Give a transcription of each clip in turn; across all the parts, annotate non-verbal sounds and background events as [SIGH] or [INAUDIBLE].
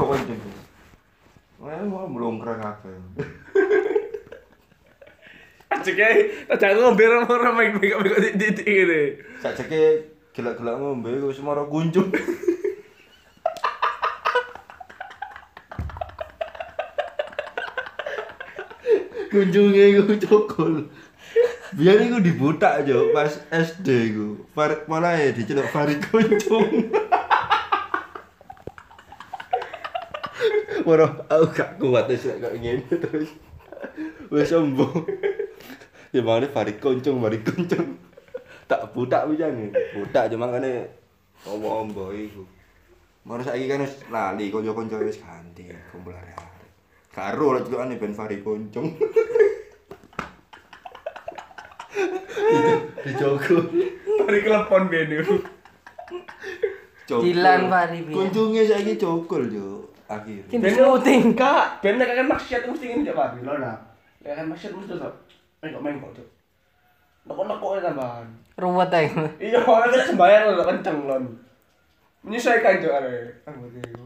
kawan juga Wah, mau melongkrang apa ya? Aja kayak tak ngombe orang main bego bego titik ini. Sak ceke gelak-gelak ngombe wis mara kunjung. Kunjunge iku cokol. Biar iku dibutak yo pas SD iku. Far malah ya diceluk Fari kunjung. Moro aku gak kuat wis kok ngene terus. Wis sombong. Ya mangane Fari kunjung, Fari kunjung. Tak butak bisa nih. Butak cuma kan ombo-ombo iku. Moro saiki kan wis lali kanca-kanca wis ganti kumpul arek. Karo lah juga aneh ben Fari kunjung. [LAUGHS] Dijogol. Mari kelepon bene. Cokol. Dilan Fari piye? Kunjungnya saiki cokol yo. Akhir. Kini syuting. Kak, ben nek kan maksiat mesti ngene Pak. Lho nah. Nek kan maksiat mesti to. Main kok main kok tuh. Nekok-nekok ya tambahan. Ruwet ae. Iya, orang kena sembahyang lho kenceng lon. Menyesuaikan jo are anggota itu.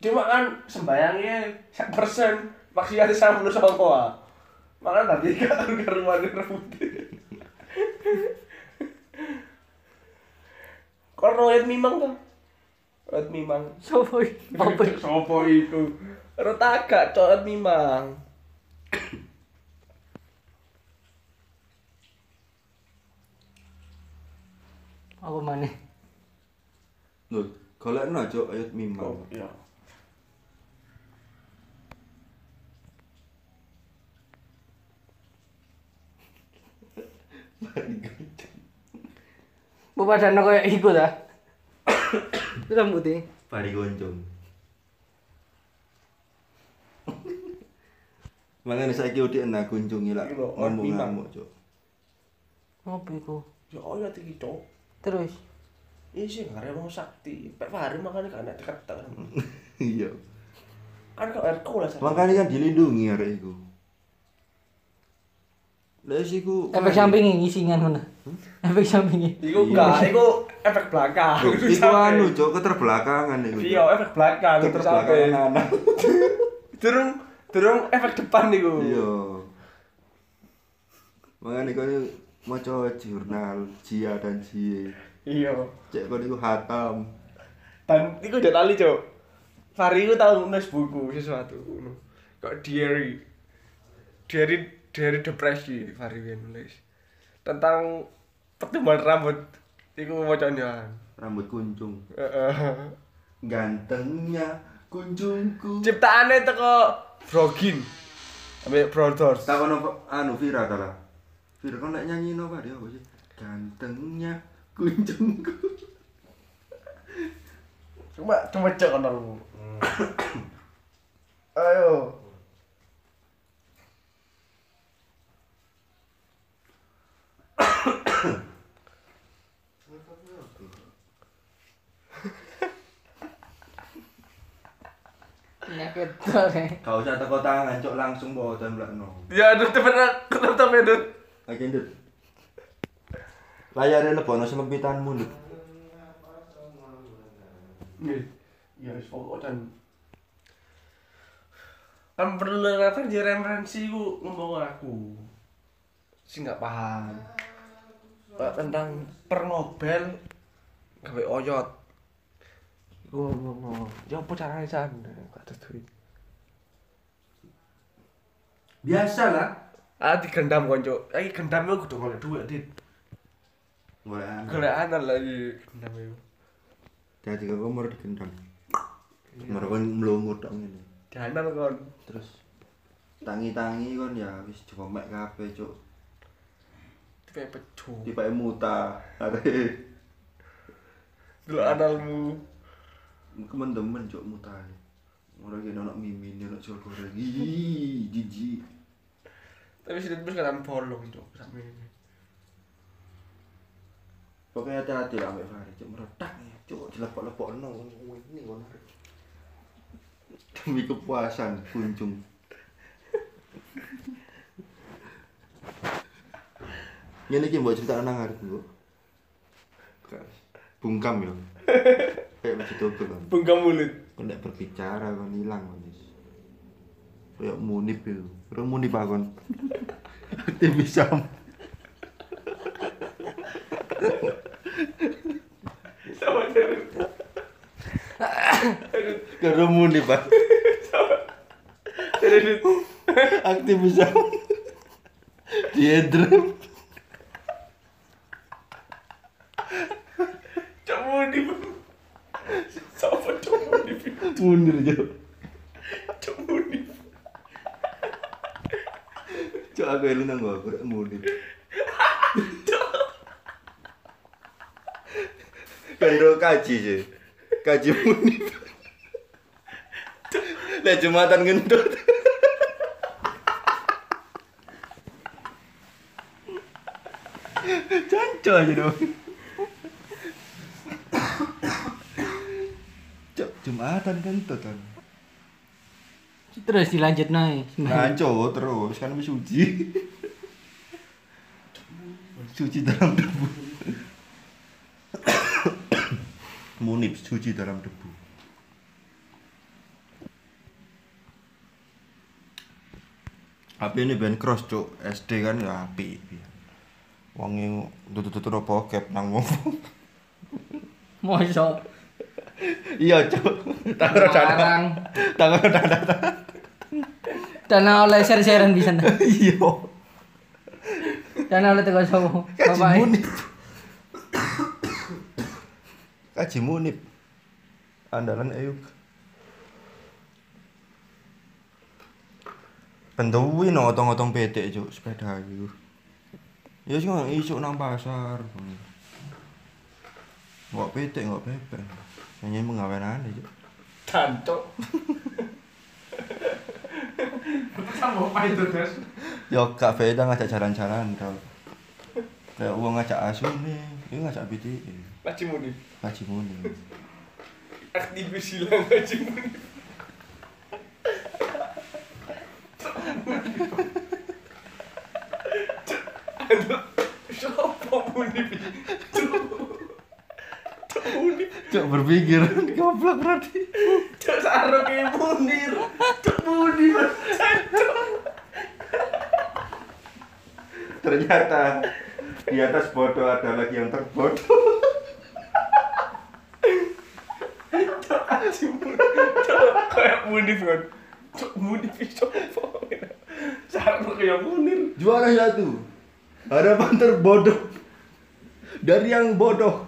Cuma kan sembayangnya sak persen maksiatnya sama menurut sama koa. Tadi kan karuan rebut. Kau royet mimang tuh. Royet mimang. Sopo iki? [LAUGHS] Sopo itu? Rotaka, royet mimang. Apa maneh? Lho, golekno cok ayat mimang. Oh, iya. Bu padane koyo iku ta. Rambutnya. Fari kunjung. Makanya saiki udah enak kunjungi lah Iya, lho, ngomong mimang. ngamuk cok. Ngopo iku? Ya oh ya tinggi cok. Terus Iya sih nggak mau sakti. Pak Fahri makanya kan kata kan. Iya. Kan sakti. Makanya kan dilindungi arek iku. Lah iku efek sampingnya ngisingan mana? Efek sampingnya. Iku enggak, iku efek belakang. Loh, [LAUGHS] Iku anu cok keterbelakangan iku. Iya, efek belakang keterbelakangan. [LAUGHS] Durung durung efek depan niku. Iya. Makanya kau maca jurnal Jia dan Jie. Iya. Cek kau niku hatam. Dan iku udah lali, Cok. Fahri iku tau nulis buku sesuatu ngono. Kok diary. Diary diary depresi Fahri yang nulis. Tentang pertumbuhan rambut iku macamnya. Rambut kuncung. Heeh. Gantengnya kunjungku. Ciptaannya teko Brogin. Ambek Brothers. Tak ono anu Vira ta lah. Vira kau nek nyanyi apa dia apa sih? Gantengnya kunjungku. Cuma cuma cek kan lu. [COUGHS] Ayo. Penyakit tuh. Kau usah teko tangan cok langsung bawa dan belakno. Ya aduh temen tetep temen Dut. Lagi ndut. Layarnya lebono semempitanmu ndut. Nih. Ya wis pokok dan kan perlu referensi referensi ku ngomong aku sih nggak paham tentang per Nobel gawe oyot Iku ngomong ya apa caranya sana gak ada duit Biasa lah. ah digendam konco lagi gendam itu kudu golek duit dit golek anak lagi gendam itu Jadi kau mau digendam. Mau kan melongo tok ngene. dianal kon Terus tangi-tangi kon ya wis jomek kabeh cuk. tipe pecu Tiba muta. Are dulu analmu kemen-temen cuk mutane. Ora kene ono mimin ono jual goreng. Ih, jijik. tapi sudah terus kan bolong cok ini Pokoknya hati-hati lah Mbak Fahri, cuk meretak ya, cuk dilepok-lepok no, ini kon. Demi kepuasan kunjung. Ngene iki mbok critakno nang arep, Mbok. Bungkam ya. Kayak masih tutup kan? Bengkam mulut. kan tidak berbicara kan? Hilang kan? Is. kayak munip itu. Terus munip aku kan? Aktivis sam Sama dari. karena munip pak Dari aktivis sam dia drem Cok muni. Sama cok muni. Munir jo. Cok muni. cok aku yang nang aku rak munip Kendo kaji sih kaji munip Lah jumatan gendut. Canco aja dong Cok, jumatan kentut kan Terus dilanjut naik. Ngaco terus kan wis suci. suci dalam debu. Munib suci dalam debu. HP ini band cross cuk, SD kan ya api. Wong yang tutur-tutur bokep nang wong. Mosok. Iya cuk. Tangan dada. Larang. Tangan dada. Dana oleh share-sharean bisa. Iya. Dana oleh teko sapa? Kaji Bapak. munib. Kaji munib. Andalan Ayub. Pentuwi no otong-otong PT cuk sepeda iku. Ya sing isuk nang pasar. Nggak PT nggak pepe. Hanya mengawenane cuk. Tancok. Sama apa itu, Des? Yo Kak Veda ngajak jalan-jalan tau. Kayak uang ngajak asu nih, ini ngajak BTE. Ngaji muni. Kaji munib. Aktivis hilang ngaji muni. Aduh, siapa muni? Cok muni. Cuk berpikir goblok berarti. Cok saro kayak munir. Cok muni. Ternyata di atas bodoh ada lagi yang terbodoh. Cok ngaji muni. Cok kayak munir kan. Cok muni cok. Saro kayak munir. Juara satu. Harapan terbodoh dari yang bodoh.